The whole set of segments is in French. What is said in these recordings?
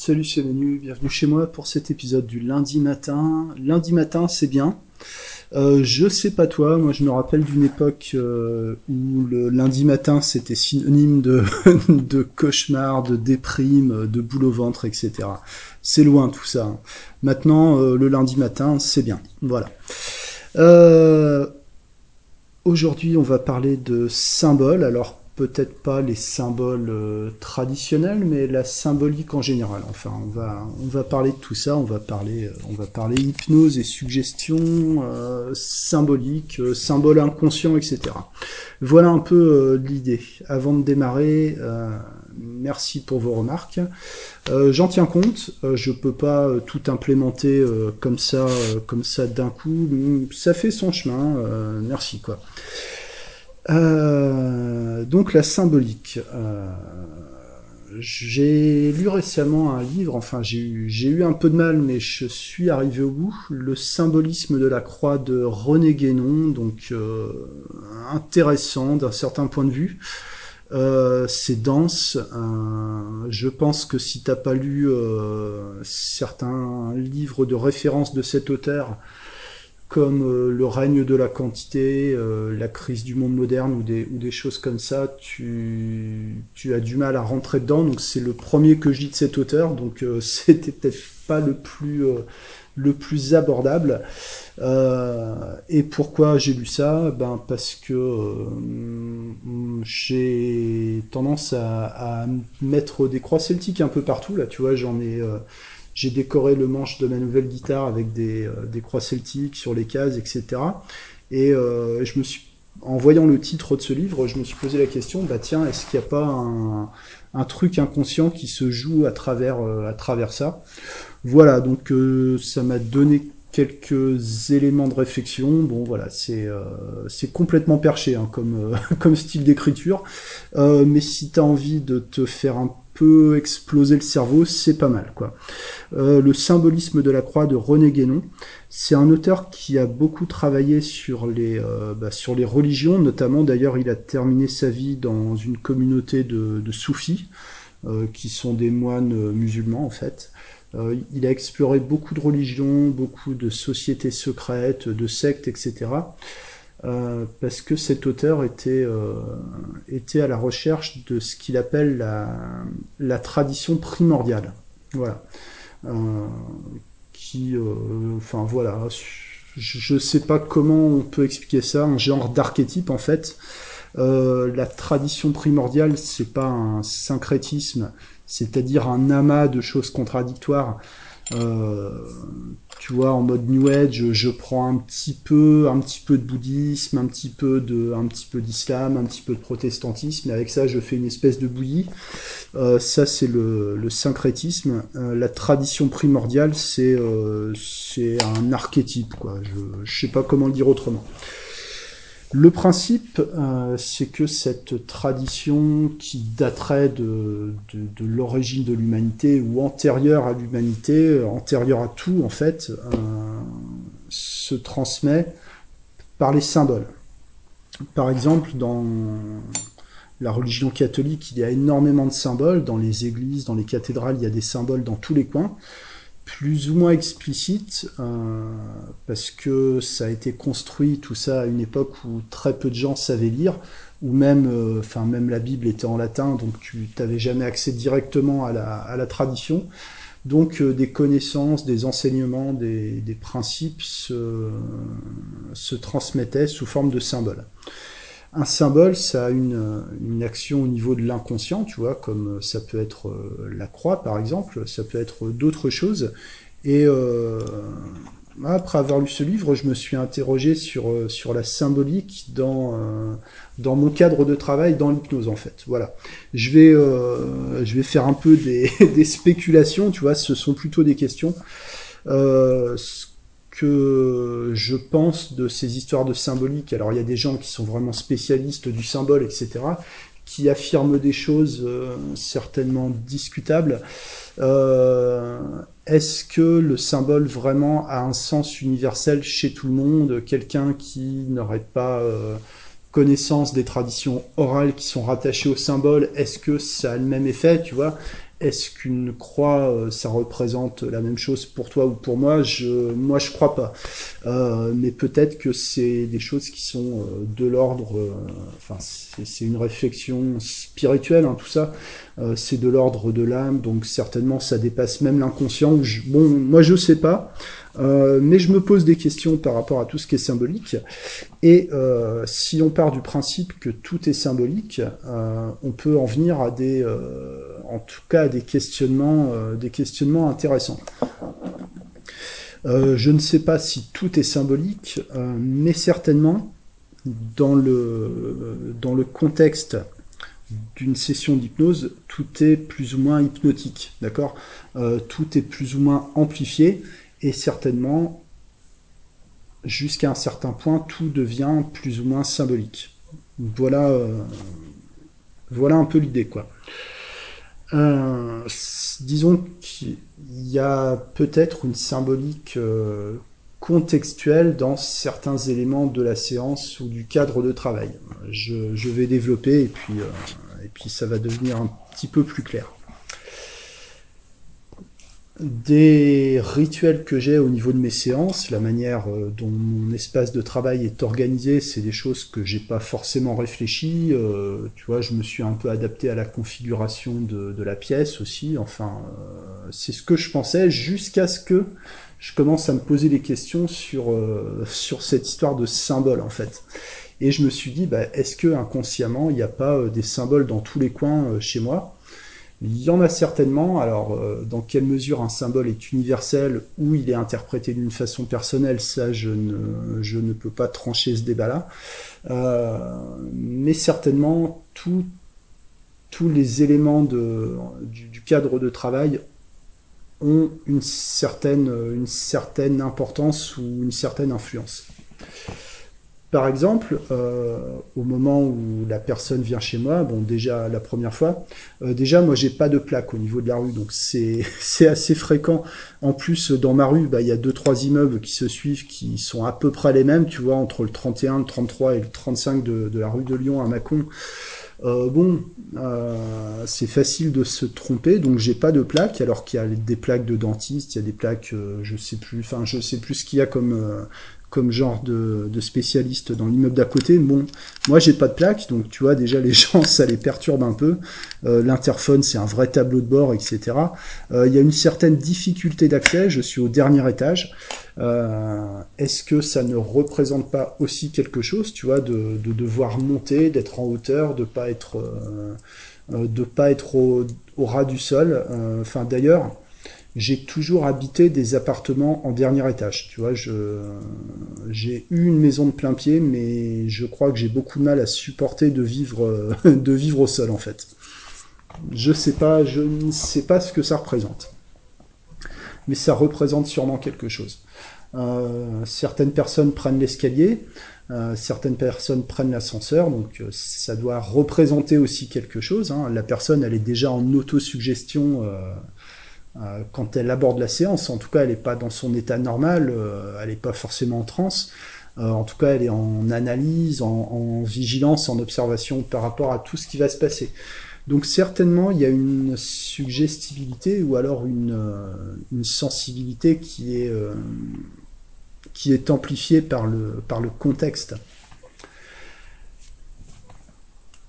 Salut, c'est Manu, bienvenue chez moi pour cet épisode du lundi matin. Lundi matin, c'est bien. Euh, je sais pas toi, moi je me rappelle d'une époque euh, où le lundi matin c'était synonyme de, cauchemar, de déprime, de boule au ventre, etc. C'est loin tout ça. Maintenant, euh, le lundi matin, c'est bien. Voilà. Aujourd'hui, on va parler de symboles. Alors, peut-être pas les symboles euh, traditionnels, mais la symbolique en général. Enfin, on va, on va parler de tout ça. On va parler, euh, on va parler hypnose et suggestion euh, symbolique, symboles inconscients, etc. Voilà un peu l'idée. Avant de démarrer, merci pour vos remarques. J'en tiens compte. je peux pas tout implémenter comme ça, comme ça d'un coup. Ça fait son chemin. merci quoi. Euh, donc la symbolique. Euh, j'ai lu récemment un livre, enfin j'ai eu, un peu de mal, mais je suis arrivé au bout. Le symbolisme de la croix de René Guénon, donc euh, intéressant d'un certain point de vue. c'est dense. je pense que si t'as pas lu certains livres de référence de cet auteur, comme euh, le règne de la quantité, euh, la crise du monde moderne ou des, ou des choses comme ça, tu, tu as du mal à rentrer dedans. Donc c'est le premier que je lis de cet auteur, donc euh, c'était peut-être pas le plus le plus abordable. et pourquoi j'ai lu ça? Ben parce que j'ai tendance à, à, mettre des croix celtiques un peu partout. Là, tu vois, j'en ai j'ai décoré le manche de ma nouvelle guitare avec des, euh, croix celtiques sur les cases, etc. Et euh, je me suis, en voyant le titre de ce livre, je me suis posé la question, bah tiens, est-ce qu'il n'y a pas un, truc inconscient qui se joue à travers, euh, à travers ça? Voilà, donc ça m'a donné quelques éléments de réflexion. Bon, voilà, c'est c'est complètement perché hein, comme comme style d'écriture, mais si tu as envie de te faire un peut exploser le cerveau, c'est pas mal. quoi. Euh, le symbolisme de la croix de René Guénon, c'est un auteur qui a beaucoup travaillé sur les, euh, bah, sur les religions, notamment d'ailleurs il a terminé sa vie dans une communauté de, soufis, euh, qui sont des moines musulmans en fait. il a exploré beaucoup de religions, beaucoup de sociétés secrètes, de sectes, etc. Euh, parce que cet auteur était, euh, était à la recherche de ce qu'il appelle la, la, tradition primordiale. Voilà. Euh, qui, enfin voilà, je ne sais pas comment on peut expliquer ça, un genre d'archétype en fait. la tradition primordiale, c'est pas un syncrétisme, c'est-à-dire un amas de choses contradictoires. Tu vois, en mode New Age, je prends un petit peu, un petit peu de bouddhisme, un petit peu de, un petit peu d'islam, un petit peu de protestantisme, et avec ça, je fais une espèce de bouillie. Euh, ça, c'est le, le syncrétisme. Euh, la tradition primordiale, c'est, euh, c'est un archétype, quoi. Je, je sais pas comment le dire autrement. Le principe, euh, c'est que cette tradition qui daterait de, l'origine de l'humanité ou antérieure à l'humanité, antérieure à tout en fait, euh, se transmet par les symboles. Par exemple, dans la religion catholique, il y a énormément de symboles. Dans les églises, dans les cathédrales, il y a des symboles dans tous les coins plus ou moins explicite, euh, parce que ça a été construit tout ça à une époque où très peu de gens savaient lire, ou même, euh, enfin même la Bible était en latin, donc tu n'avais jamais accès directement à la, à la tradition. Donc euh, des connaissances, des enseignements, des, des principes se, se transmettaient sous forme de symboles. Un symbole, ça a une, une action au niveau de l'inconscient, tu vois, comme ça peut être euh, la croix, par exemple, ça peut être d'autres choses. Et euh, après avoir lu ce livre, je me suis interrogé sur, euh, sur la symbolique dans, euh, dans mon cadre de travail, dans l'hypnose, en fait. Voilà. Je vais, euh, je vais faire un peu des, des spéculations, tu vois, ce sont plutôt des questions. Euh, que je pense de ces histoires de symbolique. Alors il y a des gens qui sont vraiment spécialistes du symbole, etc., qui affirment des choses euh, certainement discutables. Euh, Est-ce que le symbole vraiment a un sens universel chez tout le monde? Quelqu'un qui n'aurait pas euh, connaissance des traditions orales qui sont rattachées au symbole, est-ce que ça a le même effet, tu vois est-ce qu'une croix, euh, ça représente la même chose pour toi ou pour moi? Je, Moi, je crois pas. Euh, mais peut-être que c'est des choses qui sont euh, de l'ordre. enfin, c'est une réflexion spirituelle, hein, tout ça. c'est de l'ordre de l'âme, donc certainement ça dépasse même l'inconscient. Bon, moi, je sais pas. Euh, mais je me pose des questions par rapport à tout ce qui est symbolique. Et euh, si on part du principe que tout est symbolique, euh, on peut en venir à des, en tout cas, à des questionnements, des questionnements intéressants. je ne sais pas si tout est symbolique, mais certainement dans le, dans le contexte d'une session d'hypnose, tout est plus ou moins hypnotique, d'accord? Tout est plus ou moins amplifié et certainement, jusqu'à un certain point, tout devient plus ou moins symbolique. Voilà, euh, un peu l'idée, quoi. Euh, disons qu'il y a peut-être une symbolique euh, contextuelle dans certains éléments de la séance ou du cadre de travail. Je, vais développer et puis ça va devenir un petit peu plus clair des rituels que j'ai au niveau de mes séances, la manière euh, dont mon espace de travail est organisé, c'est des choses que j'ai pas forcément réfléchi. Euh, tu vois, je me suis un peu adapté à la configuration de, la pièce aussi. Enfin, euh, c'est ce que je pensais jusqu'à ce que je commence à me poser des questions sur sur cette histoire de symbole en fait. Et je me suis dit, bah, est-ce que inconsciemment, il n'y a pas des symboles dans tous les coins chez moi? Il y en a certainement. Alors, euh, dans quelle mesure un symbole est universel ou il est interprété d'une façon personnelle, ça, je ne, peux pas trancher ce débat-là. Euh, mais certainement, tous les éléments du, cadre de travail ont une certaine importance ou une certaine influence. Par exemple, euh, au moment où la personne vient chez moi, bon déjà la première fois, euh, déjà moi j'ai pas de plaque au niveau de la rue, donc c'est assez fréquent. En plus dans ma rue, bah, il y a deux trois immeubles qui se suivent, qui sont à peu près les mêmes, tu vois, entre le 31, le 33 et le 35 de, de la rue de Lyon à Mâcon. Euh, bon, c'est facile de se tromper, donc j'ai pas de plaque, alors qu'il y a des plaques de dentiste, il y a des plaques, euh, je sais plus, enfin je sais plus ce qu'il y a comme comme genre de, spécialiste dans l'immeuble d'à côté. Bon, moi j'ai pas de plaque, donc tu vois déjà les gens ça les perturbe un peu. Euh, L'interphone c'est un vrai tableau de bord, etc. Euh, il y a une certaine difficulté d'accès. Je suis au dernier étage. Euh, Est-ce que ça ne représente pas aussi quelque chose, tu vois, de, de devoir monter, d'être en hauteur, de pas être de pas être au, ras du sol? Enfin d'ailleurs j'ai toujours habité des appartements en dernier étage. Tu vois, j'ai eu une maison de plein pied, mais je crois que j'ai beaucoup de mal à supporter de vivre, de vivre au sol, en fait. Je sais pas, je ne sais pas ce que ça représente. Mais ça représente sûrement quelque chose. Euh, certaines personnes prennent l'escalier, euh, certaines personnes prennent l'ascenseur, donc euh, ça doit représenter aussi quelque chose. Hein. La personne, elle est déjà en autosuggestion euh, euh, quand elle aborde la séance. En tout cas, elle n'est pas dans son état normal, euh, elle n'est pas forcément en transe. Euh, en tout cas, elle est en analyse, en, vigilance, en observation par rapport à tout ce qui va se passer. Donc certainement, il y a une suggestibilité ou alors une, sensibilité qui est, qui est amplifiée par le, par le contexte.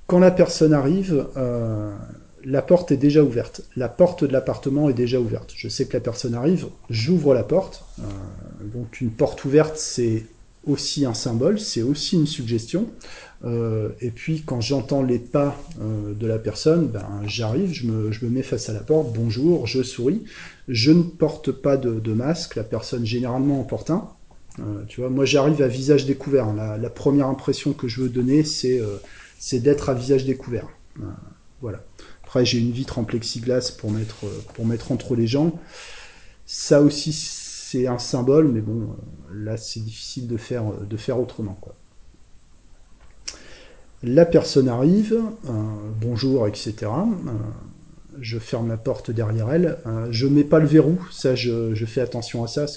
Quand la personne arrive, euh, la porte est déjà ouverte. La porte de l'appartement est déjà ouverte. Je sais que la personne arrive, j'ouvre la porte. Euh, donc une porte ouverte, c'est aussi un symbole, c'est aussi une suggestion. Euh, et puis quand j'entends les pas euh, de la personne, ben, j'arrive, je me, mets face à la porte, bonjour, je souris. Je ne porte pas de, masque, la personne généralement en porte un. Tu vois, moi j'arrive à visage découvert. La, la, première impression que je veux donner, c'est d'être à visage découvert. voilà. Après, j'ai une vitre en plexiglas pour mettre, pour mettre entre les gens. Ça aussi, c'est un symbole, mais bon, là, c'est difficile de faire, de faire autrement. Quoi. La personne arrive, euh, bonjour, etc. Euh, je ferme la porte derrière elle. Euh, je mets pas le verrou, ça, je, fais attention à ça.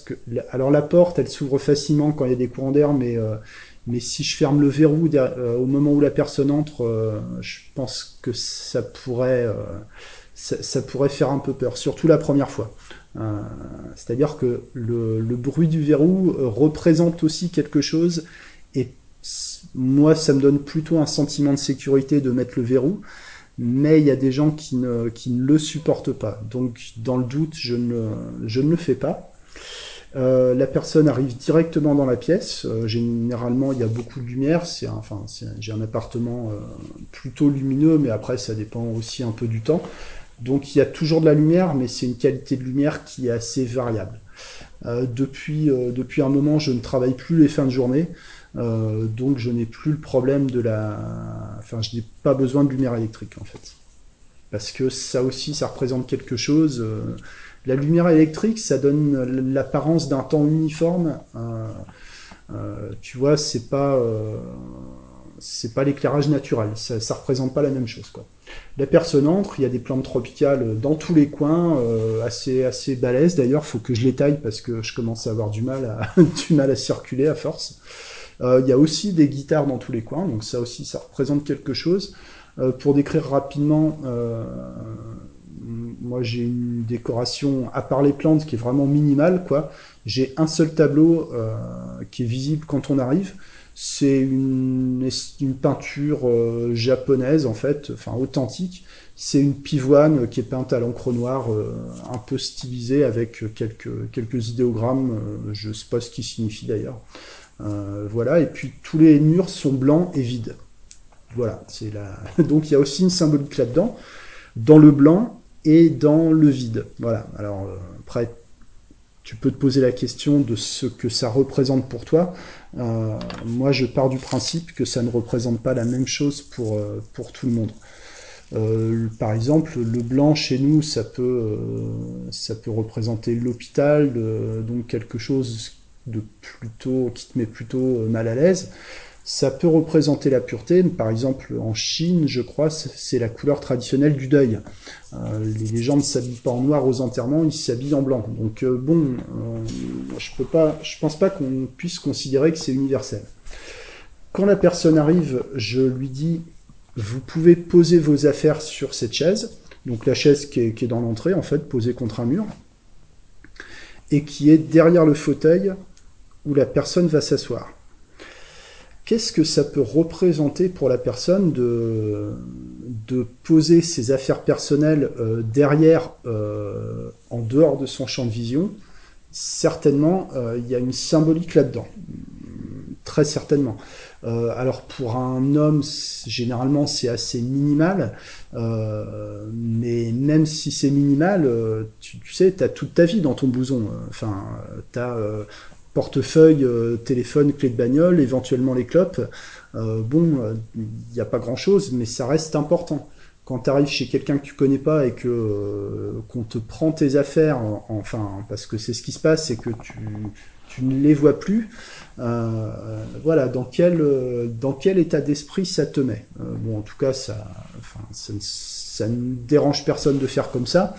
Alors, la porte, elle s'ouvre facilement quand il y a des courants d'air, mais euh, mais si je ferme le verrou euh, au moment où la personne entre, euh, je pense que ça pourrait, euh, ça, pourrait faire un peu peur, surtout la première fois. C'est-à-dire que le, le, bruit du verrou représente aussi quelque chose et moi, ça me donne plutôt un sentiment de sécurité de mettre le verrou, mais il y a des gens qui ne, qui ne le supportent pas. Donc, dans le doute, je ne, je ne le fais pas. Euh, la personne arrive directement dans la pièce. Euh, généralement, il y a beaucoup de lumière. Enfin, j'ai un appartement euh, plutôt lumineux, mais après, ça dépend aussi un peu du temps. Donc, il y a toujours de la lumière, mais c'est une qualité de lumière qui est assez variable. depuis, depuis un moment, je ne travaille plus les fins de journée. Donc je n'ai plus le problème de la... Enfin, je n'ai pas besoin de lumière électrique en fait. Parce que ça aussi, ça représente quelque chose. Euh, la lumière électrique, ça donne l'apparence d'un temps uniforme. Euh, tu vois, c'est pas c'est pas l'éclairage naturel, ça, ça représente pas la même chose. Quoi. La personne entre, il y a des plantes tropicales dans tous les coins, assez assez balèzes d'ailleurs, faut que je les taille parce que je commence à avoir du mal à du mal à circuler à force. Euh, il y a aussi des guitares dans tous les coins, donc ça aussi, ça représente quelque chose. Euh, pour décrire rapidement, euh, moi j'ai une décoration, à part les plantes, qui est vraiment minimale. quoi. J'ai un seul tableau qui est visible quand on arrive. C'est une, peinture japonaise, en fait, enfin authentique. C'est une pivoine qui est peinte à l'encre noire, un peu stylisée, avec quelques, quelques idéogrammes. je ne sais pas ce qui signifie d'ailleurs. Euh, voilà, et puis tous les murs sont blancs et vides. Voilà, donc il y a aussi une symbolique là-dedans, dans le blanc et dans le vide. Voilà, alors euh, après, tu peux te poser la question de ce que ça représente pour toi. Euh, moi, je pars du principe que ça ne représente pas la même chose pour, pour tout le monde. par exemple, le blanc chez nous, ça peut, ça peut représenter l'hôpital, donc quelque chose de plutôt, qui te met plutôt euh, mal à l'aise. Ça peut représenter la pureté. Par exemple, en Chine, je crois, c'est la couleur traditionnelle du deuil. Euh, les, gens ne s'habillent pas en noir aux enterrements, ils s'habillent en blanc. Donc euh, bon, je peux pas, je pense pas qu'on puisse considérer que c'est universel. Quand la personne arrive, je lui dis, vous pouvez poser vos affaires sur cette chaise. Donc la chaise qui est dans l'entrée, en fait, posée contre un mur, et qui est derrière le fauteuil où la personne va s'asseoir. Qu'est-ce que ça peut représenter pour la personne de, poser ses affaires personnelles euh, derrière, euh, en dehors de son champ de vision? Certainement, euh, il y a une symbolique là-dedans. Très certainement. alors pour un homme, généralement c'est assez minimal, mais même si c'est minimal, tu, tu sais, tu as toute ta vie dans ton bouson. Enfin, tu as portefeuille, euh, téléphone, clé de bagnole, éventuellement les clopes. Euh, bon, il n'y a pas grand-chose, mais ça reste important. Quand tu arrives chez quelqu'un que tu connais pas et que euh, qu'on te prend tes affaires, enfin, parce que c'est ce qui se passe, c'est que tu, tu ne les vois plus. voilà, dans quel, dans quel état d'esprit ça te met. bon, en tout cas, ça, enfin, ça, ça, ne dérange personne de faire comme ça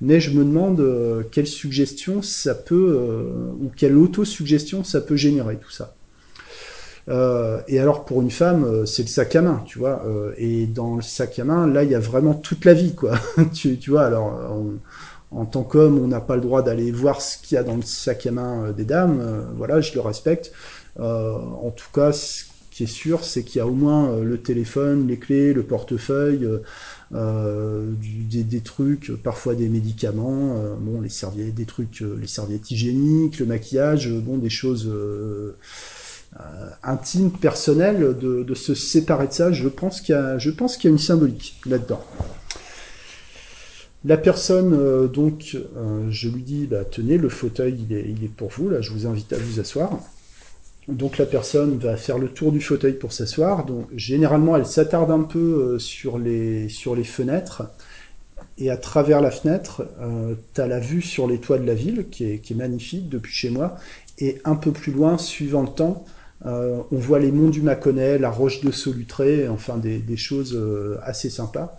mais je me demande euh, quelle suggestion ça peut, euh, ou quelle autosuggestion ça peut générer tout ça. Euh, et alors pour une femme, c'est le sac à main, tu vois. et dans le sac à main, là, il y a vraiment toute la vie, quoi. tu, vois, alors en tant qu'homme, on n'a pas le droit d'aller voir ce qu'il y a dans le sac à main des dames. voilà, je le respecte. en tout cas, ce sûr, c'est qu'il y a au moins le téléphone, les clés, le portefeuille, euh, des, trucs, parfois des médicaments, euh, bon, les serviettes, des trucs, euh, les serviettes hygiéniques, le maquillage, bon, des choses intimes, personnelles, de, se séparer de ça. Je pense qu'il y a, je pense qu'il y une symbolique là-dedans. La personne, donc, je lui dis, bah, tenez, le fauteuil, il est pour vous, là, je vous invite à vous asseoir. Donc la personne va faire le tour du fauteuil pour s'asseoir. Donc généralement, elle s'attarde un peu euh, sur les, fenêtres. Et à travers la fenêtre, euh, tu as la vue sur les toits de la ville, qui est, magnifique depuis chez moi. Et un peu plus loin, suivant le temps, euh, on voit les monts du Mâconnais, la roche de Solutré, enfin des, des choses assez sympas.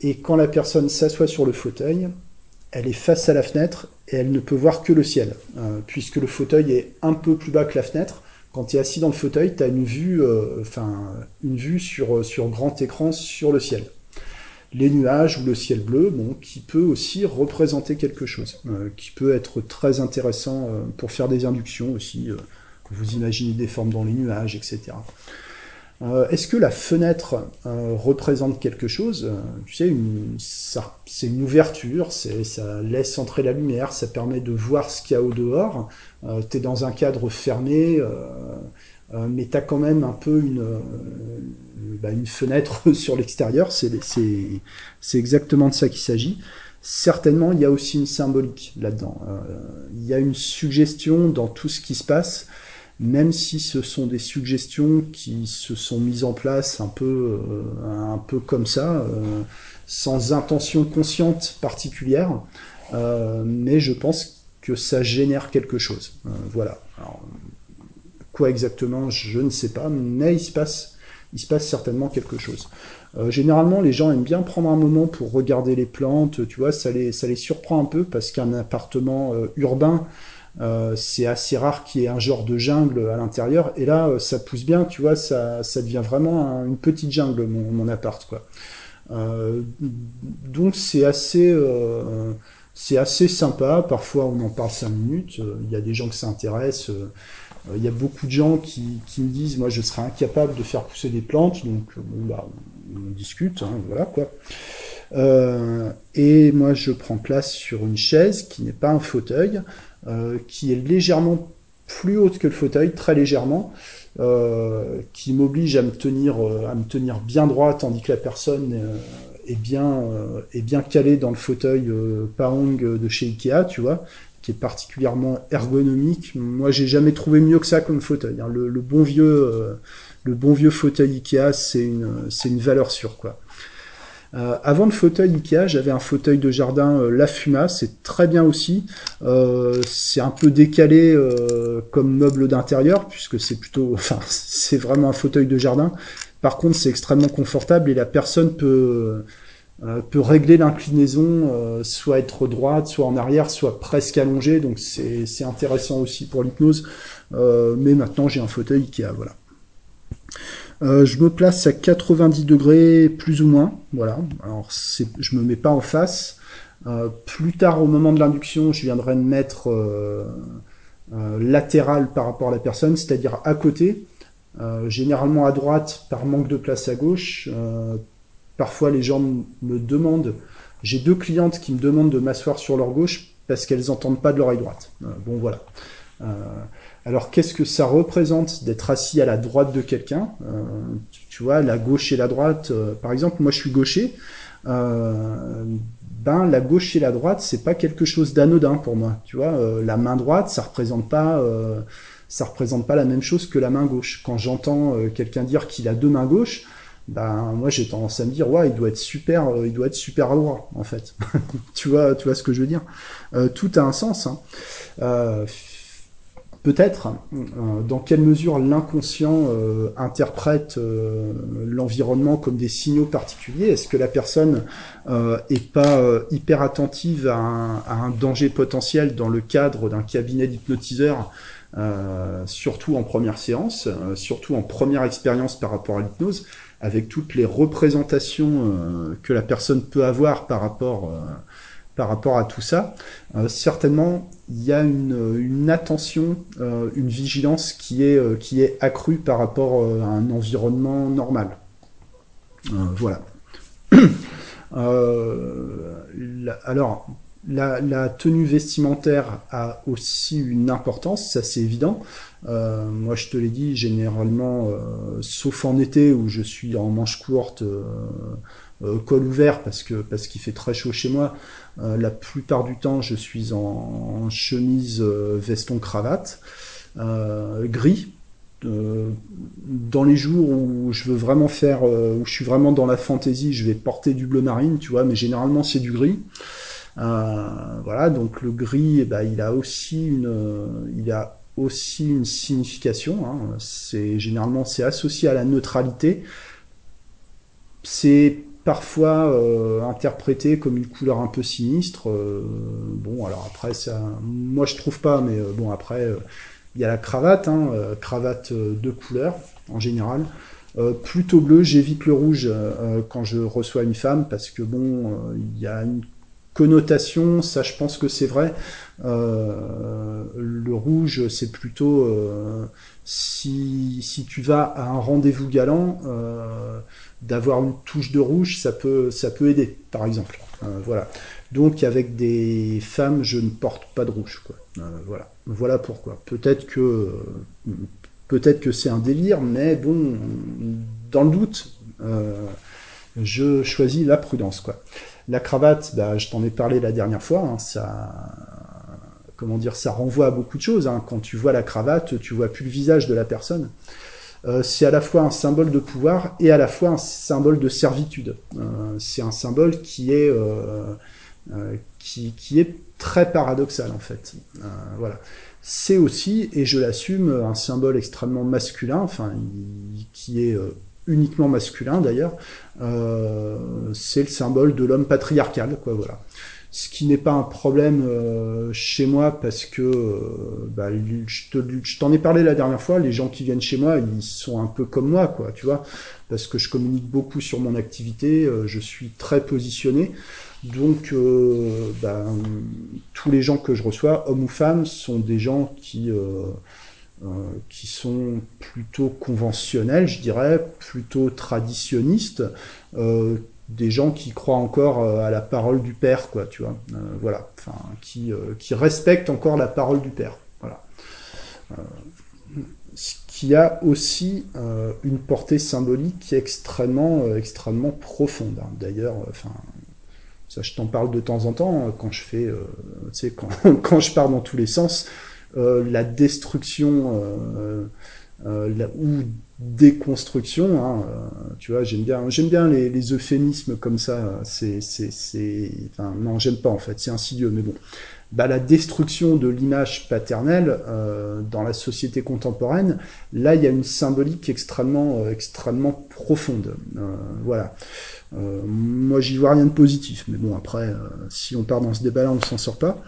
Et quand la personne s'assoit sur le fauteuil, elle est face à la fenêtre et elle ne peut voir que le ciel, euh, puisque le fauteuil est un peu plus bas que la fenêtre. Quand tu es assis dans le fauteuil, tu as une vue, euh, une vue sur, euh, sur grand écran sur le ciel. les nuages ou le ciel bleu, bon, qui peut aussi représenter quelque chose, qui peut être très intéressant pour faire des inductions aussi. vous imaginez des formes dans les nuages, etc. Euh, est-ce que la fenêtre euh, représente quelque chose euh, Tu sais, c'est une ouverture, ça laisse entrer la lumière, ça permet de voir ce qu'il y a au dehors. tu es dans un cadre fermé, mais tu as quand même un peu une, bah, une fenêtre sur l'extérieur. C'est exactement de ça qu'il s'agit. Certainement, il y a aussi une symbolique là-dedans. il y a une suggestion dans tout ce qui se passe même si ce sont des suggestions qui se sont mises en place un peu, euh, comme ça, euh, sans intention consciente particulière, euh, mais je pense que ça génère quelque chose. voilà. quoi exactement, je ne sais pas, mais il se passe, il se passe certainement quelque chose. généralement, les gens aiment bien prendre un moment pour regarder les plantes, tu vois, ça ça les surprend un peu parce qu'un appartement urbain, euh, c'est assez rare qu'il y ait un genre de jungle à l'intérieur. Et là, euh, ça pousse bien, tu vois, ça, ça devient vraiment une petite jungle, mon, appart, quoi. Euh, donc c'est assez, c'est assez sympa. Parfois, on en parle cinq minutes. Il y a des gens que ça intéresse. Il y a beaucoup de gens qui, qui, me disent, moi, je serais incapable de faire pousser des plantes. Donc, bah, on discute, hein, voilà quoi. et moi, je prends place sur une chaise qui n'est pas un fauteuil. Euh, qui est légèrement plus haute que le fauteuil, très légèrement, euh, qui m'oblige à me tenir euh, à me tenir bien droit, tandis que la personne est bien est bien calée dans le fauteuil Paong de chez Ikea, tu vois, qui est particulièrement ergonomique. Moi, j'ai jamais trouvé mieux que ça comme fauteuil. Hein. Le, le, bon vieux le bon vieux fauteuil Ikea, c'est une c'est une valeur sûre, quoi. Euh, avant le fauteuil Ikea, j'avais un fauteuil de jardin euh, La Fuma, c'est très bien aussi. Euh, c'est un peu décalé comme meuble d'intérieur, puisque c'est plutôt, enfin, c'est vraiment un fauteuil de jardin. Par contre, c'est extrêmement confortable et la personne peut peut régler l'inclinaison, soit être droite, soit en arrière, soit presque allongée. Donc c'est intéressant aussi pour l'hypnose. mais maintenant, j'ai un fauteuil Ikea, voilà. Euh, je me place à 90 degrés plus ou moins. Voilà. Alors je me mets pas en face. Euh, plus tard, au moment de l'induction, je viendrai me mettre euh, latéral par rapport à la personne, c'est-à-dire à côté. généralement à droite par manque de place à gauche. parfois, les gens me demandent. J'ai deux clientes qui me demandent de m'asseoir sur leur gauche parce qu'elles n'entendent pas de l'oreille droite. bon, voilà. Alors qu'est-ce que ça représente d'être assis à la droite de quelqu'un euh, tu, vois, la gauche et la droite. Euh, par exemple, moi je suis gaucher. Euh, ben la gauche et la droite, c'est pas quelque chose d'anodin pour moi. Tu vois, la main droite, ça représente pas, représente pas la même chose que la main gauche. Quand j'entends quelqu'un dire qu'il a deux mains gauches, ben moi j'ai tendance à me dire ouais il doit être super il doit être super droit en fait tu vois tu vois ce que je veux dire? Tout a un sens hein. Peut-être euh, dans quelle mesure l'inconscient euh, interprète euh, l'environnement comme des signaux particuliers? Est-ce que la personne est pas hyper attentive à un, danger potentiel dans le cadre d'un cabinet d'hypnotiseur, surtout en première séance, surtout en première expérience par rapport à l'hypnose, avec toutes les représentations que la personne peut avoir par rapport par rapport à tout ça. certainement, il y a une, attention, euh, une vigilance qui est, euh, qui est accrue par rapport euh, à un environnement normal. voilà. alors, la, tenue vestimentaire a aussi une importance, ça c'est évident. moi je te l'ai dit, généralement, sauf en été où je suis en manche courte, col ouvert parce que parce qu'il fait très chaud chez moi, euh, la plupart du temps, je suis en, chemise, euh, veston, cravate, euh, gris. dans les jours où je veux vraiment faire, où je suis vraiment dans la fantaisie, je vais porter du bleu marine, tu vois, mais généralement c'est du gris. voilà, donc le gris, eh ben, il a aussi une, il a aussi une signification. Hein. C'est généralement c'est associé à la neutralité. C'est parfois euh, interprété comme une couleur un peu sinistre. Euh, bon, alors après, ça, moi je trouve pas, mais euh, bon, après, il y a la cravate, hein, cravate de couleur en général. plutôt bleu, j'évite le rouge quand je reçois une femme parce que bon, il y a une connotation, ça je pense que c'est vrai. le rouge, c'est plutôt si, si, tu vas à un rendez-vous galant, d'avoir une touche de rouge, ça peut, ça peut aider, par exemple. voilà. Donc avec des femmes, je ne porte pas de rouge. Quoi. voilà. Voilà pourquoi. Peut-être que peut-être que c'est un délire, mais bon, dans le doute, je choisis la prudence. Quoi. La cravate, bah, je t'en ai parlé la dernière fois, hein, ça, comment dire, ça renvoie à beaucoup de choses. Hein. Quand tu vois la cravate, tu vois plus le visage de la personne. Euh, c'est à la fois un symbole de pouvoir et à la fois un symbole de servitude. Euh, c'est un symbole qui est euh, qui, très paradoxal en fait. voilà. C'est aussi, et je l'assume, un symbole extrêmement masculin, enfin, qui est uniquement masculin d'ailleurs, c'est le symbole de l'homme patriarcal, voilà. Ce qui n'est pas un problème euh, chez moi parce que euh, bah, je t'en ai parlé la dernière fois, les gens qui viennent chez moi, ils sont un peu comme moi, quoi, tu vois, parce que je communique beaucoup sur mon activité, je suis très positionné. Donc, bah, tous les gens que je reçois, hommes ou femmes, sont des gens qui euh, qui sont plutôt conventionnels, je dirais, plutôt traditionnistes, euh, des gens qui croient encore euh, à la parole du père, quoi, tu vois, voilà, enfin, qui, qui respectent encore la parole du père, voilà. ce qui a aussi une portée symbolique qui est extrêmement, extrêmement profonde. Hein. D'ailleurs, enfin, ça, je t'en parle de temps en temps hein, quand je fais, tu sais, quand, quand je pars dans tous les sens. Euh, la destruction euh, euh, ou déconstruction. Hein, tu vois, j'aime bien, j'aime bien les, euphémismes comme ça. C'est, c'est, enfin, non, j'aime pas en fait. C'est insidieux, mais bon. Bah, la destruction de l'image paternelle euh, dans la société contemporaine, là, il y a une symbolique extrêmement, extrêmement profonde. Euh, voilà. Euh, moi, j'y vois rien de positif, mais bon, après, si on part dans ce débat-là, on ne s'en sort pas.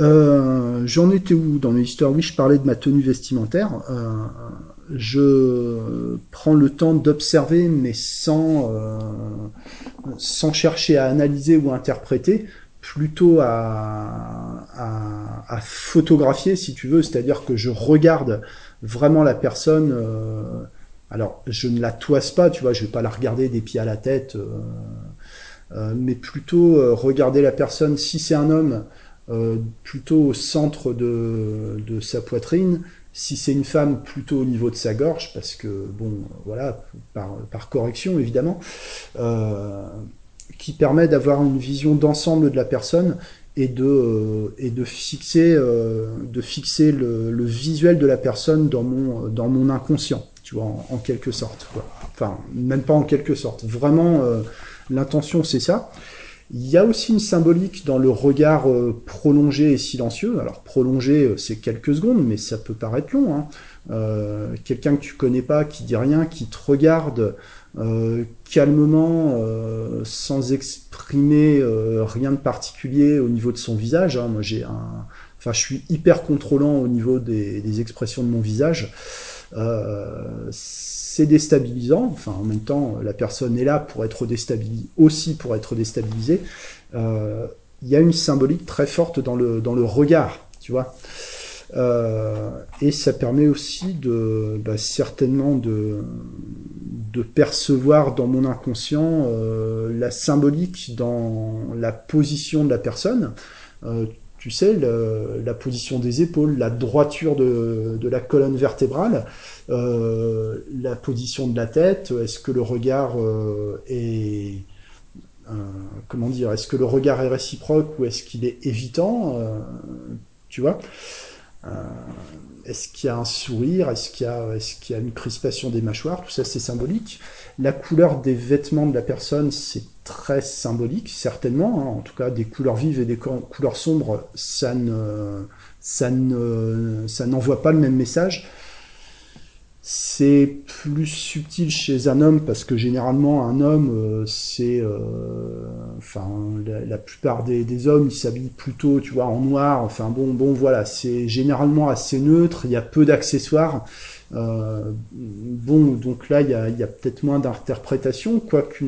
Euh, J'en étais où dans mes histoires Oui, je parlais de ma tenue vestimentaire. Euh, je prends le temps d'observer, mais sans, euh, sans chercher à analyser ou à interpréter, plutôt à, à, à photographier, si tu veux, c'est-à-dire que je regarde vraiment la personne. Euh, alors, je ne la toise pas, tu vois, je vais pas la regarder des pieds à la tête, euh, mais plutôt regarder la personne. Si c'est un homme, plutôt au centre de, de sa poitrine, si c'est une femme, plutôt au niveau de sa gorge, parce que, bon, voilà, par, par correction, évidemment, euh, qui permet d'avoir une vision d'ensemble de la personne et de, euh, et de fixer, euh, de fixer le, le, visuel de la personne dans mon, dans mon inconscient, tu vois, en, quelque sorte. Enfin, même pas en quelque sorte. Vraiment, euh, l'intention, c'est ça. Il y a aussi une symbolique dans le regard euh, prolongé et silencieux. Alors prolongé, euh, c'est quelques secondes, mais ça peut paraître long. Hein. Euh, Quelqu'un que tu connais pas, qui dit rien, qui te regarde calmement, sans exprimer rien de particulier au niveau de son visage. Hein. Moi, j'ai un, enfin, je suis hyper contrôlant au niveau des expressions de mon visage. Euh, c'est déstabilisant. Enfin, en même temps, la personne est là pour être déstabilisée, aussi pour être déstabilisée. Euh, il y a une symbolique très forte dans le, dans le regard, tu vois. Euh, et ça permet aussi de bah, certainement de, de percevoir dans mon inconscient la symbolique dans la position de la personne. Tu sais, la position des épaules, la droiture de, de la colonne vertébrale, euh, la position de la tête, est-ce que le regard euh, est... Euh, comment dire Est-ce que le regard est réciproque ou est-ce qu'il est évitant Tu vois Est-ce qu'il y a un sourire Est-ce qu'il y, est qu'il y, a une crispation des mâchoires Tout ça, c'est symbolique. La couleur des vêtements de la personne, c'est très symbolique, certainement. Hein. En tout cas, des couleurs vives et des couleurs sombres, ça ne, ça ne, ça n'envoie pas le même message. C'est plus subtil chez un homme parce que généralement un homme, euh, c'est, euh, enfin, la, plupart des, hommes, ils s'habillent plutôt, tu vois, en noir. Enfin bon, bon, voilà, c'est généralement assez neutre. Il y a peu d'accessoires. Euh, bon, donc là, il y a, y a peut-être moins d'interprétation, quoique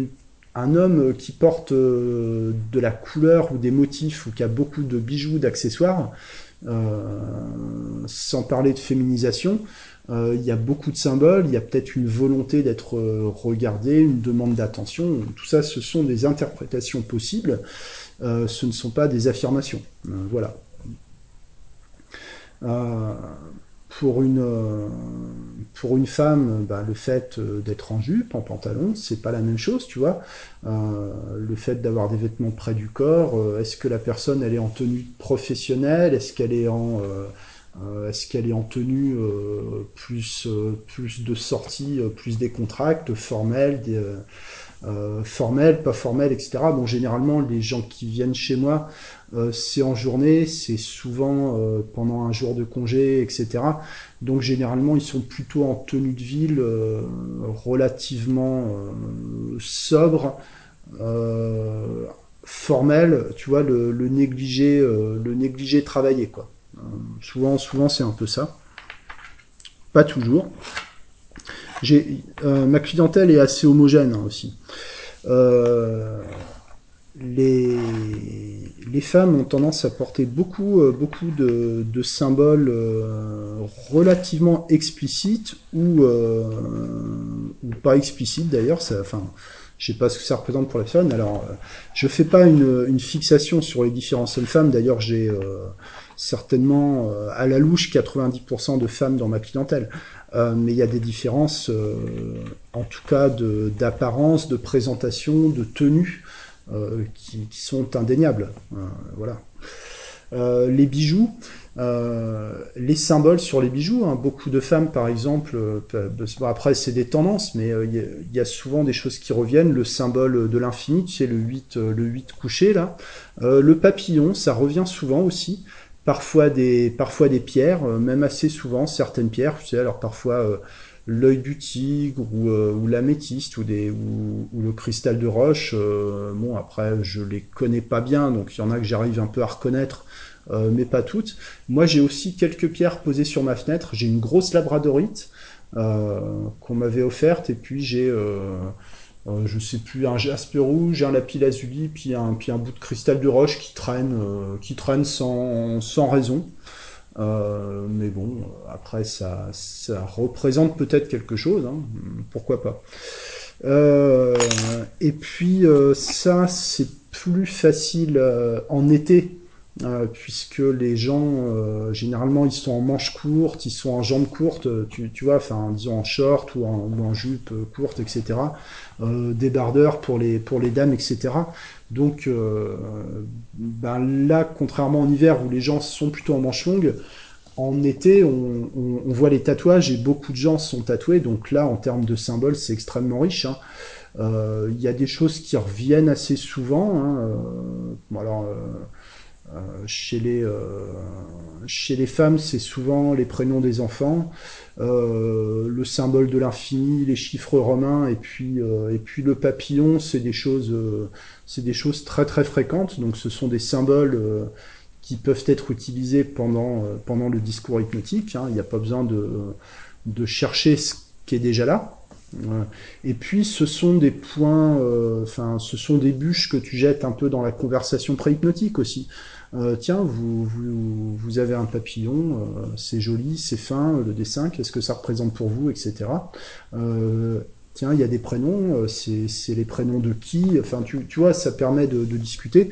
un homme qui porte de la couleur ou des motifs ou qui a beaucoup de bijoux, d'accessoires, sans parler de féminisation, euh, il y a beaucoup de symboles, il y a peut-être une volonté d'être euh, regardé, une demande d'attention. Tout ça, ce sont des interprétations possibles, euh, ce ne sont pas des affirmations. voilà. Pour une, pour une femme, bah, le fait d'être en jupe, en pantalon, c'est pas la même chose, tu vois. le fait d'avoir des vêtements près du corps, est-ce que la personne elle est en tenue professionnelle, est-ce qu'elle est en euh, est-ce qu'elle est en tenue euh, plus, euh, plus de sorties, plus des contracts formels, formels, pas formels, etc. Bon, généralement, les gens qui viennent chez moi, c'est en journée, c'est souvent pendant un jour de congé, etc. Donc généralement, ils sont plutôt en tenue de ville relativement sobre, formel, tu vois, le, négligé, le négligé travaillé, quoi. Euh, souvent, souvent c'est un peu ça. Pas toujours. Euh, ma clientèle est assez homogène hein, aussi. Euh, les, femmes ont tendance à porter beaucoup, beaucoup de, symboles relativement explicites ou, ou pas explicites d'ailleurs. Enfin, je sais pas ce que ça représente pour la femme. Alors, je fais pas une, fixation sur les différences hommes-femmes. D'ailleurs, j'ai certainement euh, à la louche 90% de femmes dans ma clientèle. Euh, mais il y a des différences, euh, en tout cas d'apparence, de, présentation, de tenue, qui, sont indéniables. voilà. les bijoux, les symboles sur les bijoux. Hein. beaucoup de femmes, par exemple, après c'est des tendances, mais il y, a souvent des choses qui reviennent. Le symbole de l'infini, tu sais, le 8, le 8 couché là. le papillon, ça revient souvent aussi parfois des, parfois des pierres, euh, même assez souvent certaines pierres, tu sais, alors parfois euh, l'œil du tigre ou, euh, ou l'améthyste ou, le cristal de roche. bon, après, je les connais pas bien, donc il y en a que j'arrive un peu à reconnaître, mais pas toutes. Moi, j'ai aussi quelques pierres posées sur ma fenêtre. J'ai une grosse labradorite qu'on m'avait offerte, et puis j'ai euh, je sais plus, un jaspe rouge, un lapis lazuli, puis un, bout de cristal de roche qui traîne, euh, qui traîne sans raison. Euh, mais bon, après, ça, ça représente peut-être quelque chose, hein, pourquoi pas. et puis, ça, c'est plus facile en été euh, puisque les gens, euh, généralement, ils sont en manches courtes, ils sont en jambes courtes, tu, tu vois, enfin, disons en short ou en, jupe courte, etc. Euh, débardeurs pour les, dames, etc. Donc euh, ben là, contrairement en hiver où les gens sont plutôt en manches longues, en été, on, voit les tatouages et beaucoup de gens sont tatoués. Donc là, en termes de symboles, c'est extrêmement riche. Hein. Il y a des choses qui reviennent assez souvent. Hein. alors, euh, chez, les, euh, chez les femmes, c'est souvent les prénoms des enfants, euh, le symbole de l'infini, les chiffres romains, et puis, et puis le papillon, c'est des choses, des choses très très fréquentes. Donc, ce sont des symboles qui peuvent être utilisés pendant, pendant le discours hypnotique. Hein. Il n'y a pas besoin de, de chercher ce qui est déjà là. Et puis ce sont des points, enfin ce sont des bûches que tu jettes un peu dans la conversation pré-hypnotique aussi. Euh, tiens, vous, vous, avez un papillon, euh, c'est joli, c'est fin, le dessin, qu'est-ce que ça représente pour vous, etc. Euh, tiens, il y a des prénoms, c'est les prénoms de qui, enfin, tu, tu vois, ça permet de discuter.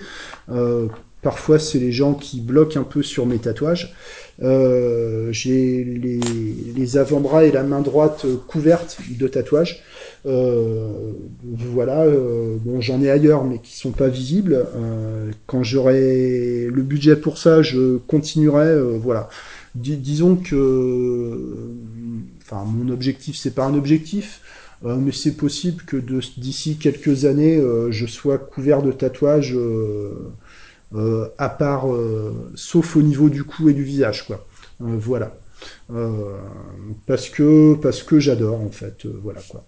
Parfois, c'est les gens qui bloquent un peu sur mes tatouages. Euh, j'ai les, avant-bras et la main droite couvertes de tatouages. Euh, voilà, euh, bon, j'en ai ailleurs, mais qui sont pas visibles. Euh, quand j'aurai le budget pour ça, je continuerai. Euh, voilà, disons que, enfin, mon objectif, c'est pas un objectif. mais c'est possible que d'ici quelques années, je sois couvert de tatouages euh, à part, euh, sauf au niveau du cou et du visage, quoi. Euh, voilà. parce que parce que j'adore en fait, voilà quoi.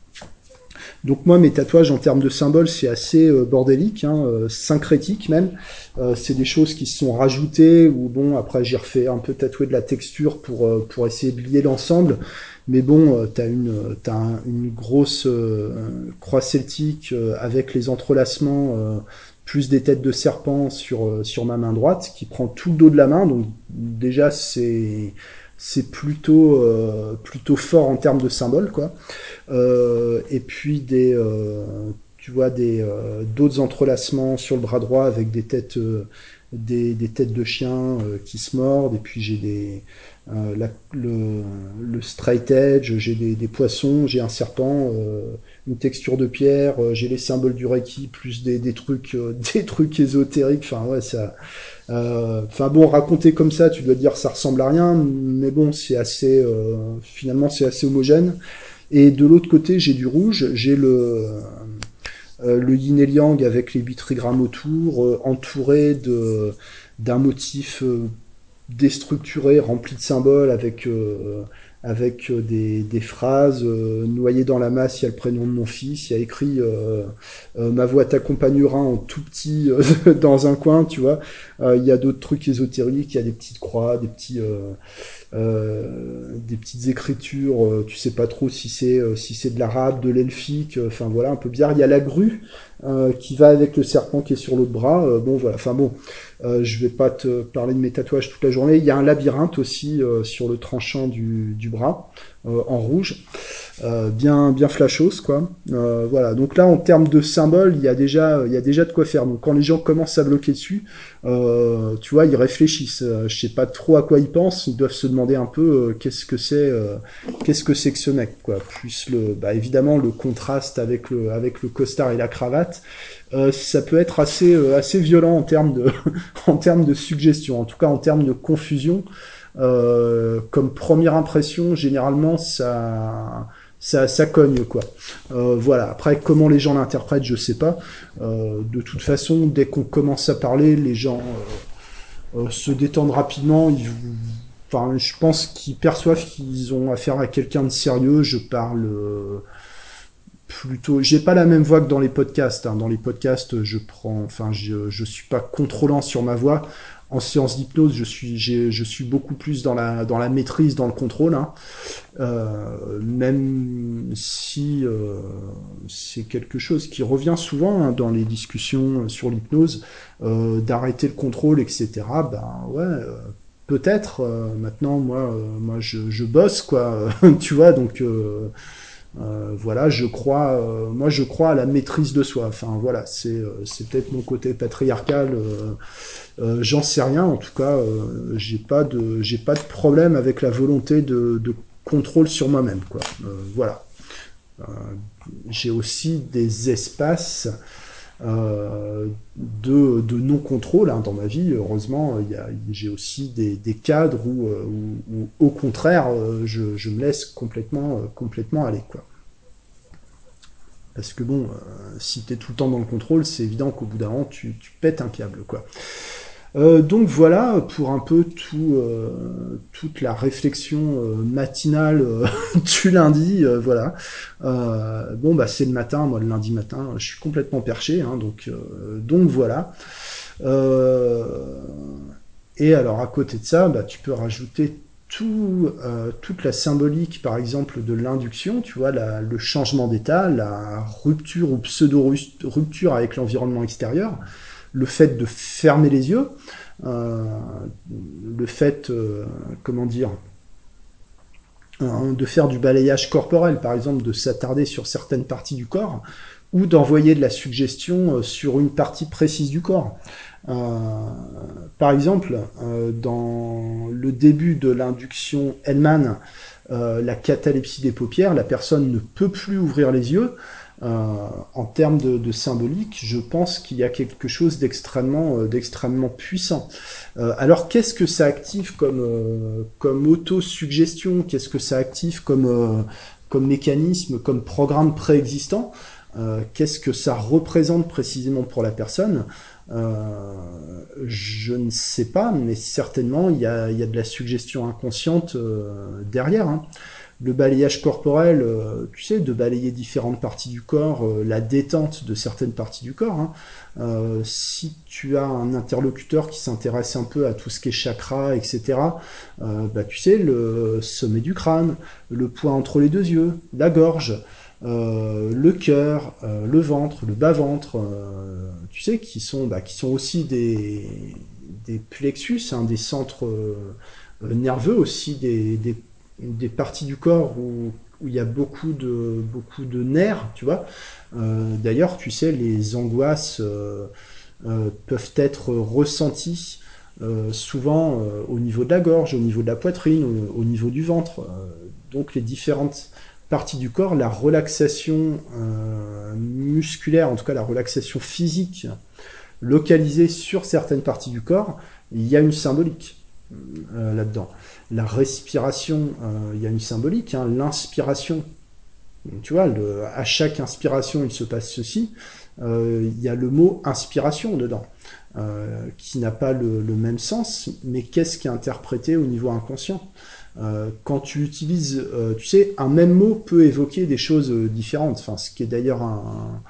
Donc moi, mes tatouages en termes de symboles, c'est assez euh, bordélique, hein, euh, syncrétique même. Euh, c'est des choses qui se sont rajoutées, ou bon, après j'ai refait un peu tatouer de la texture pour, pour essayer de lier l'ensemble. Mais bon, t'as une, as une grosse croix celtique avec les entrelacements, plus des têtes de serpent sur, sur ma main droite, qui prend tout le dos de la main. Donc déjà, c'est euh, plutôt fort en termes de symboles quoi. Euh, et puis des euh, tu vois des d'autres entrelacements sur le bras droit avec des têtes des, têtes de chiens qui se mordent et puis j'ai des le, straight edge, j'ai des, poissons, j'ai un serpent, une texture de pierre, j'ai les symboles du Reiki, plus des, trucs des trucs ésotériques. Enfin ouais, ça euh, enfin bon, raconter comme ça, tu dois dire ça ressemble à rien, mais bon, c'est assez, euh, finalement, c'est assez homogène. Et de l'autre côté, j'ai du rouge, j'ai le euh, le yin et yang avec les 8 trigrammes autour, entouré de d'un motif déstructuré, rempli de symboles, avec avec euh, des, des phrases euh, noyées dans la masse. Il y a le prénom de mon fils, il y a écrit euh, ma voix t'accompagnera en tout petit dans un coin, tu vois. il y a d'autres trucs ésotériques, il y a des petites croix, des petits des petites écritures, tu sais pas trop si c'est si c'est de l'arabe, de l'elfique, enfin voilà un peu bizarre. Il y a la grue qui va avec le serpent qui est sur l'autre bras. bon voilà, enfin bon. Euh, je vais pas te parler de mes tatouages toute la journée. Il y a un labyrinthe aussi euh, sur le tranchant du, du bras euh, en rouge, bien bien flashos quoi. voilà. Donc là en termes de symboles, il y a déjà il y a déjà de quoi faire. Donc quand les gens commencent à bloquer dessus, tu vois, ils réfléchissent. je sais pas trop à quoi ils pensent. Ils doivent se demander un peu qu'est-ce que c'est qu'est-ce que c'est que ce mec quoi. Plus le bah évidemment le contraste avec le avec le costard et la cravate. Euh, ça peut être assez euh, assez violent en termes de en termes de suggestion, en tout cas en termes de confusion. Euh, comme première impression, généralement ça ça, ça cogne quoi. voilà. Après comment les gens l'interprètent, je sais pas. de toute façon, dès qu'on commence à parler, les gens se détendent rapidement. Ils, enfin, je pense qu'ils perçoivent qu'ils ont affaire à quelqu'un de sérieux. Je parle plutôt. J'ai pas la même voix que dans les podcasts. Hein. Dans les podcasts, je prends, enfin, je, je suis pas contrôlant sur ma voix. En séance d'hypnose, je suis, beaucoup plus dans la, maîtrise, dans le contrôle. Hein. Euh, même si euh, c'est quelque chose qui revient souvent hein, dans les discussions sur l'hypnose, euh, d'arrêter le contrôle, etc. Ben ouais, peut-être. Maintenant, moi, moi, je, je bosse, quoi. tu vois, donc. Euh, voilà, je crois, euh, moi je crois à la maîtrise de soi. Enfin voilà, c'est euh, peut-être mon côté patriarcal. J'en sais rien. En tout cas, j'ai pas de j'ai pas de problème avec la volonté de, de contrôle sur moi-même. Quoi. voilà. j'ai aussi des espaces euh, de, de non-contrôle hein, dans ma vie. Heureusement, j'ai aussi des, des cadres où, où, où, au contraire, je, je, me laisse complètement, complètement aller. Quoi. Parce que bon, euh, si tu es tout le temps dans le contrôle, c'est évident qu'au bout d'un moment, tu, tu, pètes un câble. quoi. Euh, donc voilà pour un peu tout, euh, toute la réflexion euh, matinale du lundi. voilà. bon bah c'est le matin, moi le lundi matin, je suis complètement perché, hein, donc donc voilà. et alors à côté de ça, bah, tu peux rajouter tout, toute la symbolique, par exemple, de l'induction, tu vois, le changement d'état, la rupture ou pseudo-rupture avec l'environnement extérieur, le fait de fermer les yeux, euh, le fait, euh, comment dire, hein, de faire du balayage corporel, par exemple, de s'attarder sur certaines parties du corps, ou d'envoyer de la suggestion euh, sur une partie précise du corps. Euh, par exemple, euh, dans le début de l'induction Hellman, euh, la catalepsie des paupières, la personne ne peut plus ouvrir les yeux. En termes de, de, symbolique, je pense qu'il y a quelque chose d'extrêmement d'extrêmement puissant. alors qu'est-ce que ça active comme comme auto-suggestion? Qu'est-ce que ça active comme comme mécanisme, comme programme préexistant? Qu'est-ce que ça représente précisément pour la personne? Je ne sais pas, mais certainement il y a, de la suggestion inconsciente derrière. Hein le balayage corporel, euh, tu sais, de balayer différentes parties du corps, euh, la détente de certaines parties du corps. Hein. Euh, si tu as un interlocuteur qui s'intéresse un peu à tout ce qui est chakra, etc., bah, tu sais, le sommet du crâne, le point entre les deux yeux, la gorge, le cœur, le ventre, le bas-ventre, tu sais, qui sont, bah, aussi des, plexus, hein, des centres nerveux aussi, des des parties du corps où, il y a beaucoup de, nerfs, tu vois. Euh, d'ailleurs, tu sais, les angoisses euh, euh, peuvent être ressenties souvent au niveau de la gorge, au niveau de la poitrine, au, niveau du ventre. donc les différentes parties du corps, la relaxation musculaire, en tout cas la relaxation physique localisée sur certaines parties du corps, il y a une symbolique là-dedans la respiration, euh, il y a une symbolique, hein, l'inspiration. Tu vois, à chaque inspiration, il se passe ceci. Euh, il y a le mot inspiration dedans, euh, qui n'a pas le, même sens, mais qu'est-ce qui est interprété au niveau inconscient? Quand tu utilises, tu sais, un même mot peut évoquer des choses différentes, enfin, ce qui est d'ailleurs un,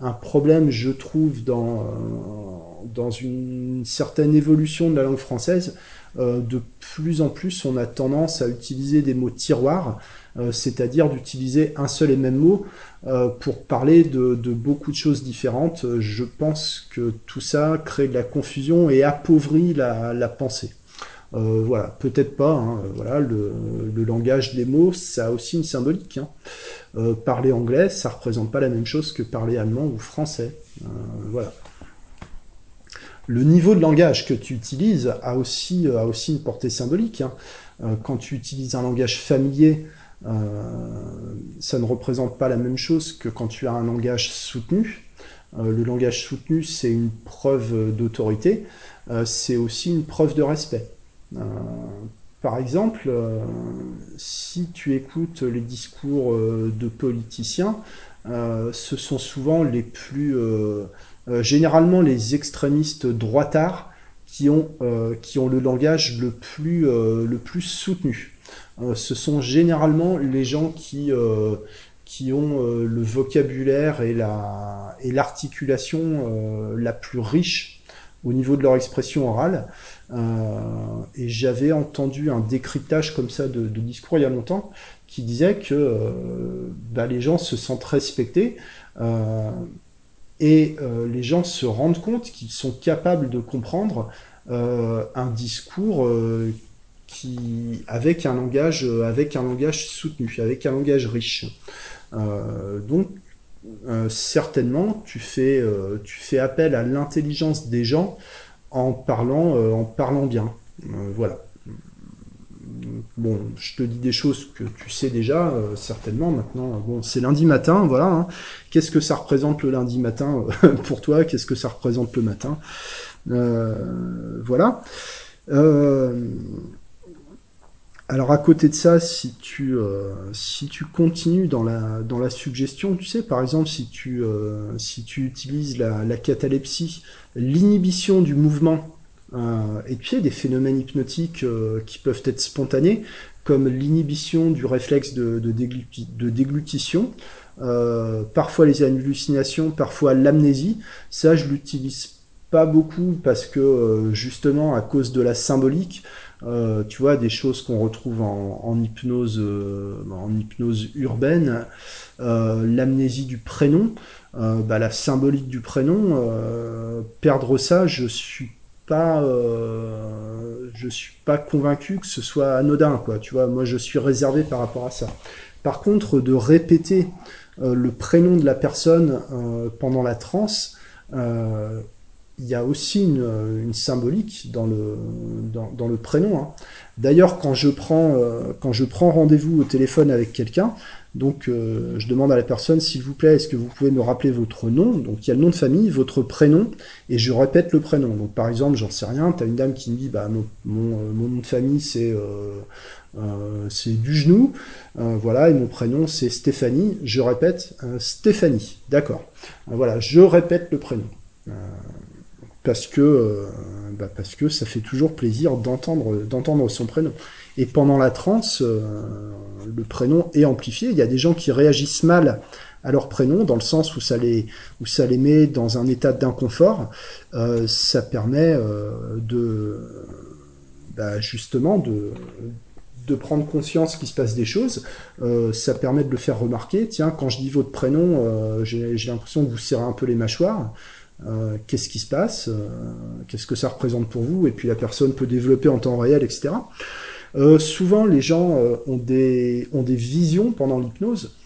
un problème, je trouve, dans, dans une certaine évolution de la langue française, de plus en plus, on a tendance à utiliser des mots tiroirs, euh, c'est-à-dire d'utiliser un seul et même mot euh, pour parler de, beaucoup de choses différentes. Je pense que tout ça crée de la confusion et appauvrit la, pensée. voilà, peut-être pas. Hein, voilà, le, langage des mots, ça a aussi une symbolique. Hein. parler anglais, ça représente pas la même chose que parler allemand ou français. voilà le niveau de langage que tu utilises a aussi, euh, a aussi une portée symbolique. Hein. Euh, quand tu utilises un langage familier, euh, ça ne représente pas la même chose que quand tu as un langage soutenu. le langage soutenu, c'est une preuve d'autorité, c'est aussi une preuve de respect. par exemple, si tu écoutes les discours de politiciens, ce sont souvent les plus généralement les extrémistes droitards qui ont, euh, qui ont le langage le plus, euh, le plus soutenu. ce sont généralement les gens qui, qui ont le vocabulaire et l'articulation la, et la plus riche au niveau de leur expression orale. et j'avais entendu un décryptage comme ça de, discours il y a longtemps qui disait que bah, les gens se sentent respectés et euh, les gens se rendent compte qu'ils sont capables de comprendre euh, un discours euh, qui, avec un langage, avec un langage soutenu, avec un langage riche. donc, certainement, tu fais, tu fais appel à l'intelligence des gens en parlant, en parlant bien. voilà bon, je te dis des choses que tu sais déjà, euh, certainement maintenant. Bon, c'est lundi matin, voilà. Hein. Qu'est-ce que ça représente le lundi matin euh, pour toi? Qu'est-ce que ça représente le matin? Euh, Voilà. alors à côté de ça, si tu, si tu continues dans la, dans la suggestion, tu sais, par exemple, si tu, si tu utilises la, la catalepsie, l'inhibition du mouvement et puis il y a des phénomènes hypnotiques euh, qui peuvent être spontanés, comme l'inhibition du réflexe de, déglutition, euh, parfois les hallucinations, parfois l'amnésie. Ça, je l'utilise pas beaucoup parce que justement à cause de la symbolique, tu vois, des choses qu'on retrouve en, hypnose, en hypnose urbaine, l'amnésie du prénom, bah, la symbolique du prénom, perdre ça, je suis pas, euh, je suis pas convaincu que ce soit anodin, quoi. Tu vois, moi je suis réservé par rapport à ça. Par contre, de répéter euh, le prénom de la personne euh, pendant la transe, il y a aussi une, symbolique dans le, dans, le prénom. Hein. D'ailleurs, quand je prends, quand je prends rendez-vous au téléphone avec quelqu'un, donc, euh, je demande à la personne, s'il vous plaît, est-ce que vous pouvez me rappeler votre nom? Donc, il y a le nom de famille, votre prénom, et je répète le prénom. Donc, par exemple, j'en sais rien, tu as une dame qui me dit, bah, mon, euh, nom de famille, c'est euh, euh du genou, voilà, et mon prénom, c'est Stéphanie. Je répète, Stéphanie, d'accord. voilà, je répète le prénom. parce que, bah, parce que ça fait toujours plaisir d'entendre son prénom. Et pendant la transe, le prénom est amplifié. Il y a des gens qui réagissent mal à leur prénom, dans le sens où ça les, où ça les met dans un état d'inconfort. ça permet de bah, justement de, de prendre conscience qu'il se passe des choses, euh, ça permet de le faire remarquer. Tiens, quand je dis votre prénom, euh, j'ai l'impression que vous serrez un peu les mâchoires. Euh, qu'est-ce qui se passe? Qu'est-ce que ça représente pour vous? Et puis la personne peut développer en temps réel, etc. souvent, les gens ont, des, ont des visions pendant l'hypnose,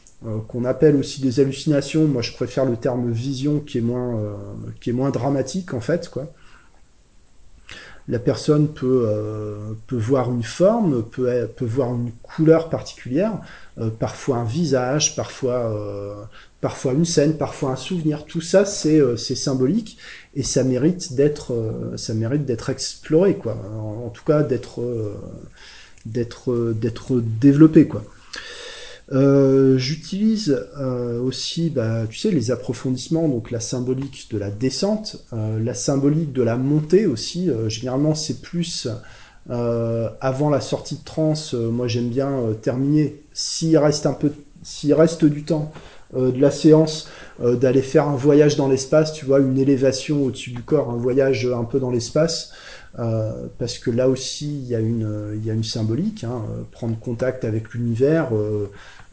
qu'on appelle aussi des hallucinations. Moi, je préfère le terme vision qui est moins, qui est moins dramatique, en fait. quoi la personne peut, euh, peut voir une forme, peut, peut voir une couleur particulière, euh, parfois un visage, parfois, euh, parfois une scène, parfois un souvenir. Tout ça, c'est symbolique et ça mérite d'être exploré, quoi. En tout cas, d'être d'être d'être développé, quoi. Euh, j'utilise euh, aussi, bah, tu sais, les approfondissements, donc la symbolique de la descente, euh, la symbolique de la montée aussi. généralement, c'est plus avant la sortie de transe. moi, j'aime bien terminer. S'il reste un peu, s'il reste du temps de la séance, d'aller faire un voyage dans l'espace, tu vois, une élévation au-dessus du corps, un voyage un peu dans l'espace. Parce que là aussi, il y a une, il y a une symbolique, hein, prendre contact avec l'univers,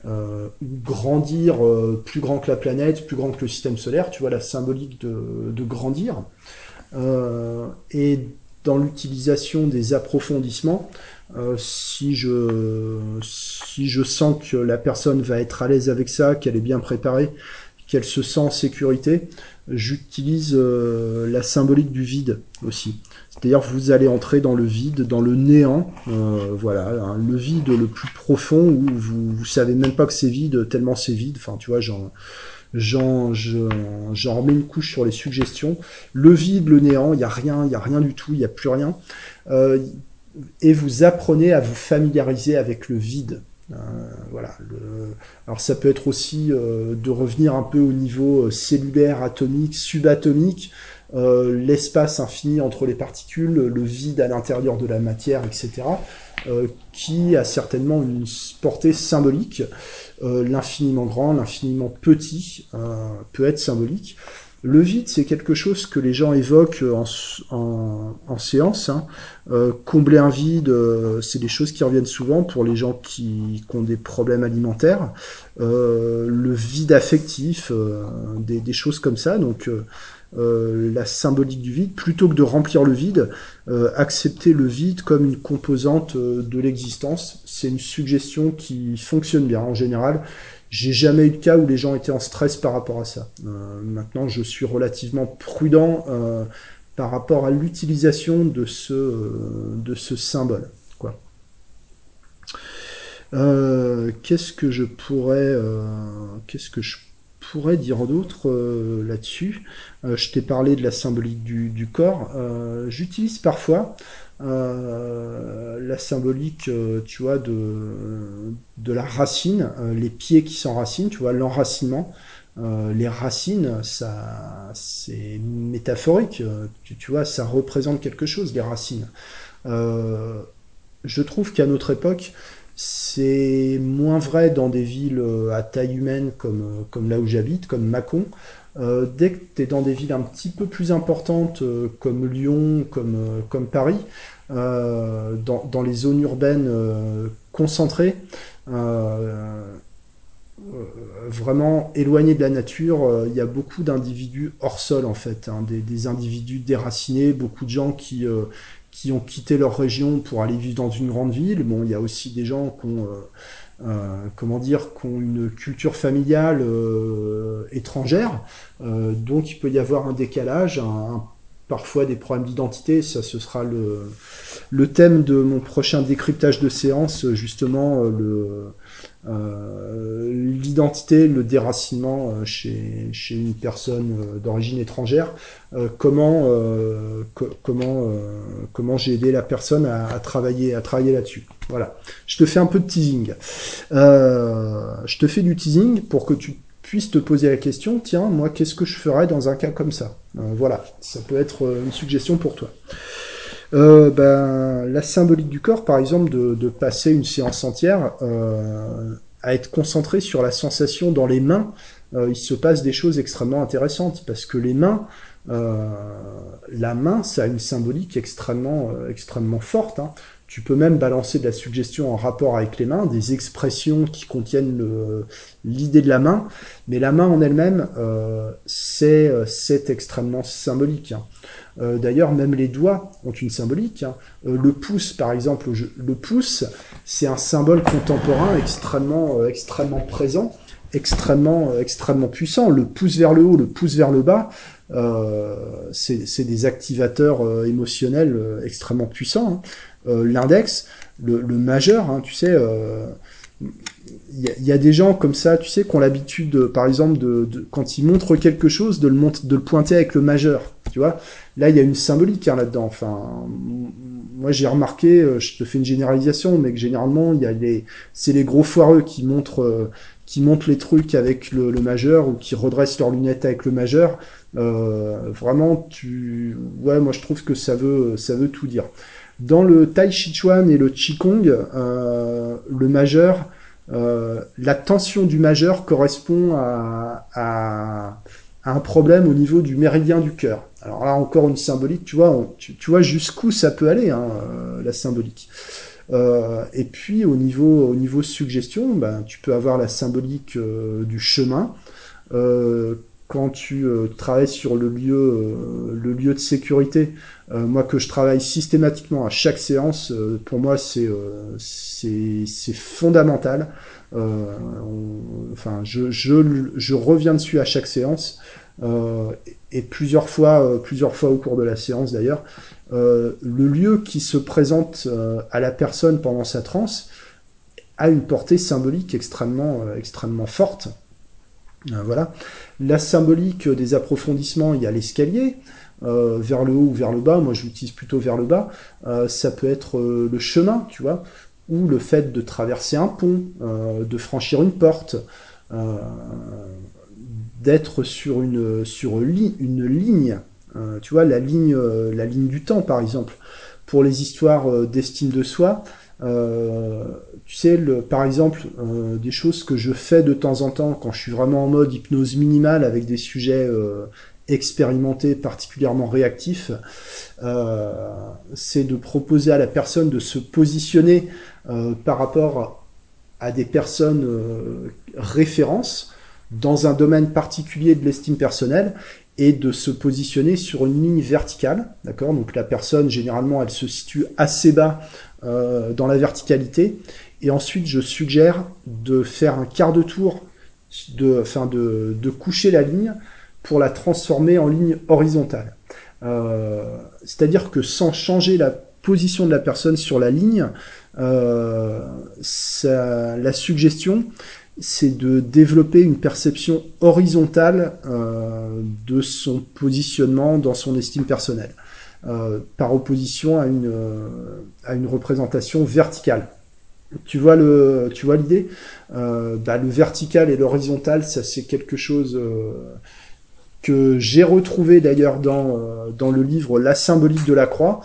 euh, grandir euh, plus grand que la planète, plus grand que le système solaire, tu vois la symbolique de, grandir. Euh, et dans l'utilisation des approfondissements, si, je, si je sens que la personne va être à l'aise avec ça, qu'elle est bien préparée, qu'elle se sent en sécurité, j'utilise la symbolique du vide aussi. C'est-à-dire vous allez entrer dans le vide, dans le néant, euh, voilà, hein, le vide le plus profond où vous, vous savez même pas que c'est vide tellement c'est vide. Enfin, tu vois, j'en remets une couche sur les suggestions. Le vide, le néant, il y a rien, il y a rien du tout, il y a plus rien. Euh, et vous apprenez à vous familiariser avec le vide. Euh, voilà. Alors ça peut être aussi de revenir un peu au niveau cellulaire, atomique, subatomique. Euh, l'espace infini entre les particules, le vide à l'intérieur de la matière, etc., euh, qui a certainement une portée symbolique. Euh, l'infiniment grand, l'infiniment petit peut être symbolique. Le vide, c'est quelque chose que les gens évoquent en, séance. Hein. combler un vide, c'est des choses qui reviennent souvent pour les gens qui, ont des problèmes alimentaires. le vide affectif, des, choses comme ça. Donc, euh, la symbolique du vide, plutôt que de remplir le vide, euh, accepter le vide comme une composante euh, de l'existence. C'est une suggestion qui fonctionne bien en général. J'ai jamais eu de cas où les gens étaient en stress par rapport à ça. maintenant, je suis relativement prudent par rapport à l'utilisation de ce, de ce symbole. Quoi. qu'est-ce que je pourrais, qu'est-ce que je pourrais dire d'autre euh, là-dessus euh, Je t'ai parlé de la symbolique du, corps. Euh, j'utilise parfois la symbolique, tu vois, de, de la racine, les pieds qui s'enracinent, tu vois, l'enracinement. les racines, ça, c'est métaphorique, tu, tu, vois, ça représente quelque chose, les racines. je trouve qu'à notre époque, c'est moins vrai dans des villes euh, à taille humaine comme, euh, comme là où j'habite, comme Mâcon. Euh, dès que tu es dans des villes un petit peu plus importantes comme Lyon, comme, comme Paris, dans, dans, les zones urbaines concentrées, vraiment éloignées de la nature, il y a beaucoup d'individus hors sol en fait, hein, des, des, individus déracinés, beaucoup de gens qui, qui ont quitté leur région pour aller vivre dans une grande ville. Bon, il y a aussi des gens qui ont, euh, euh, comment dire, qui ont une culture familiale euh, étrangère, donc il peut y avoir un décalage, parfois des problèmes d'identité. Ça, ce sera le, thème de mon prochain décryptage de séance, justement, l'identité, le déracinement euh, chez, chez une personne euh, d'origine étrangère, comment, comment, comment j'ai aidé la personne à, travailler, à travailler là-dessus. Voilà. Je te fais un peu de teasing. je te fais du teasing pour que tu puisses te poser la question, tiens, moi, qu'est-ce que je ferais dans un cas comme ça? Voilà, ça peut être une suggestion pour toi. Ben, la symbolique du corps, par exemple, de, passer une séance entière à être concentré sur la sensation dans les mains, il se passe des choses extrêmement intéressantes parce que les mains, la main, ça a une symbolique extrêmement, extrêmement forte. Hein. Tu peux même balancer de la suggestion en rapport avec les mains, des expressions qui contiennent l'idée de la main, mais la main en elle-même, euh, c'est extrêmement symbolique. Hein. Euh, D'ailleurs, même les doigts ont une symbolique. Hein. Euh, le pouce, par exemple, le pouce, c'est un symbole contemporain extrêmement, euh, extrêmement présent, extrêmement, extrêmement puissant. Le pouce vers le haut, le pouce vers le bas, c'est des activateurs émotionnels extrêmement puissants. Hein. L'index, le, majeur, hein, tu sais, il y, a des gens comme ça, tu sais, qui ont l'habitude, par exemple, de, quand ils montrent quelque chose, de le, de le pointer avec le majeur. Tu vois, là, il y a une symbolique hein, là-dedans. Enfin, moi, j'ai remarqué, je te fais une généralisation, mais que généralement, il y a les, c'est les gros foireux qui montrent, qui montrent les trucs avec le, le, majeur ou qui redressent leurs lunettes avec le majeur. Euh, vraiment, tu, ouais, moi, je trouve que ça veut, ça veut tout dire. Dans le Tai Chi Chuan et le Qigong, euh, le majeur, euh, la tension du majeur correspond à, un problème au niveau du méridien du cœur. Alors là encore une symbolique, tu vois, tu, vois jusqu'où ça peut aller, hein, euh, la symbolique. Euh, et puis au niveau, au niveau suggestion, ben, tu peux avoir la symbolique du chemin. Quand tu euh, travailles sur le lieu, euh, le lieu de sécurité, euh, moi que je travaille systématiquement à chaque séance, pour moi c'est c'est fondamental. enfin, je, je, je, reviens dessus à chaque séance et plusieurs fois, plusieurs fois au cours de la séance d'ailleurs. le lieu qui se présente à la personne pendant sa transe a une portée symbolique extrêmement, extrêmement forte. voilà. La symbolique des approfondissements, il y a l'escalier, euh, vers le haut ou vers le bas, moi je l'utilise plutôt vers le bas, euh, ça peut être euh, le chemin, tu vois, ou le fait de traverser un pont, de franchir une porte, d'être sur une, sur une ligne, tu vois, la ligne, la ligne du temps par exemple. Pour les histoires d'estime de soi, tu sais, le, par exemple, euh, des choses que je fais de temps en temps quand je suis vraiment en mode hypnose minimale avec des sujets euh, expérimentés, particulièrement réactifs, c'est de proposer à la personne de se positionner par rapport à des personnes références dans un domaine particulier de l'estime personnelle et de se positionner sur une ligne verticale, d'accord? Donc la personne, généralement, elle se situe assez bas euh, dans la verticalité. Et ensuite, je suggère de faire un quart de tour, de, enfin de, coucher la ligne pour la transformer en ligne horizontale. Euh, C'est-à-dire que sans changer la position de la personne sur la ligne, euh, la suggestion, c'est de développer une perception horizontale de son positionnement dans son estime personnelle. Euh, par opposition à une, euh, à une représentation verticale. Tu vois le, tu vois l'idée? Euh, bah, Le vertical et l'horizontal, ça c'est quelque chose que j'ai retrouvé d'ailleurs dans, dans le livre La symbolique de la croix,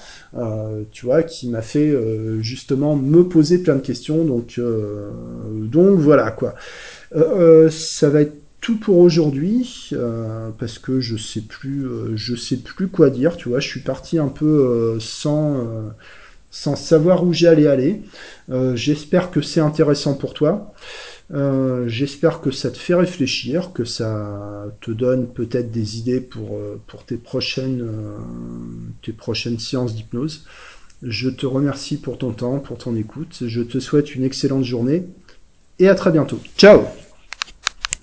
tu vois, qui m'a fait justement me poser plein de questions. Donc, donc voilà quoi. ça va être tout pour aujourd'hui euh, parce que je sais plus euh, je sais plus quoi dire tu vois je suis parti un peu euh, sans sans savoir où j'allais aller. J'espère que c'est intéressant pour toi. J'espère que ça te fait réfléchir que ça te donne peut-être des idées pour pour tes prochaines tes prochaines séances d'hypnose. Je te remercie pour ton temps pour ton écoute. Je te souhaite une excellente journée et à très bientôt. Ciao